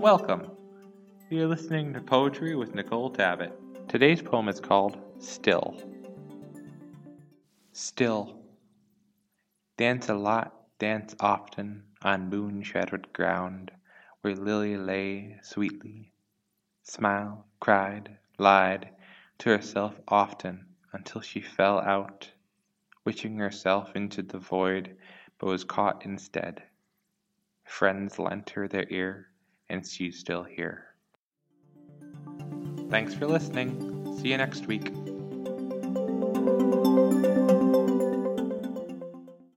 Welcome. You're listening to Poetry with Nicole Tabbitt. Today's poem is called Still. Still. Dance a lot, dance often on moon shadowed ground where Lily lay sweetly, smiled, cried, lied to herself often until she fell out, wishing herself into the void but was caught instead. Friends lent her their ear, and she's still here. Thanks for listening. See you next week.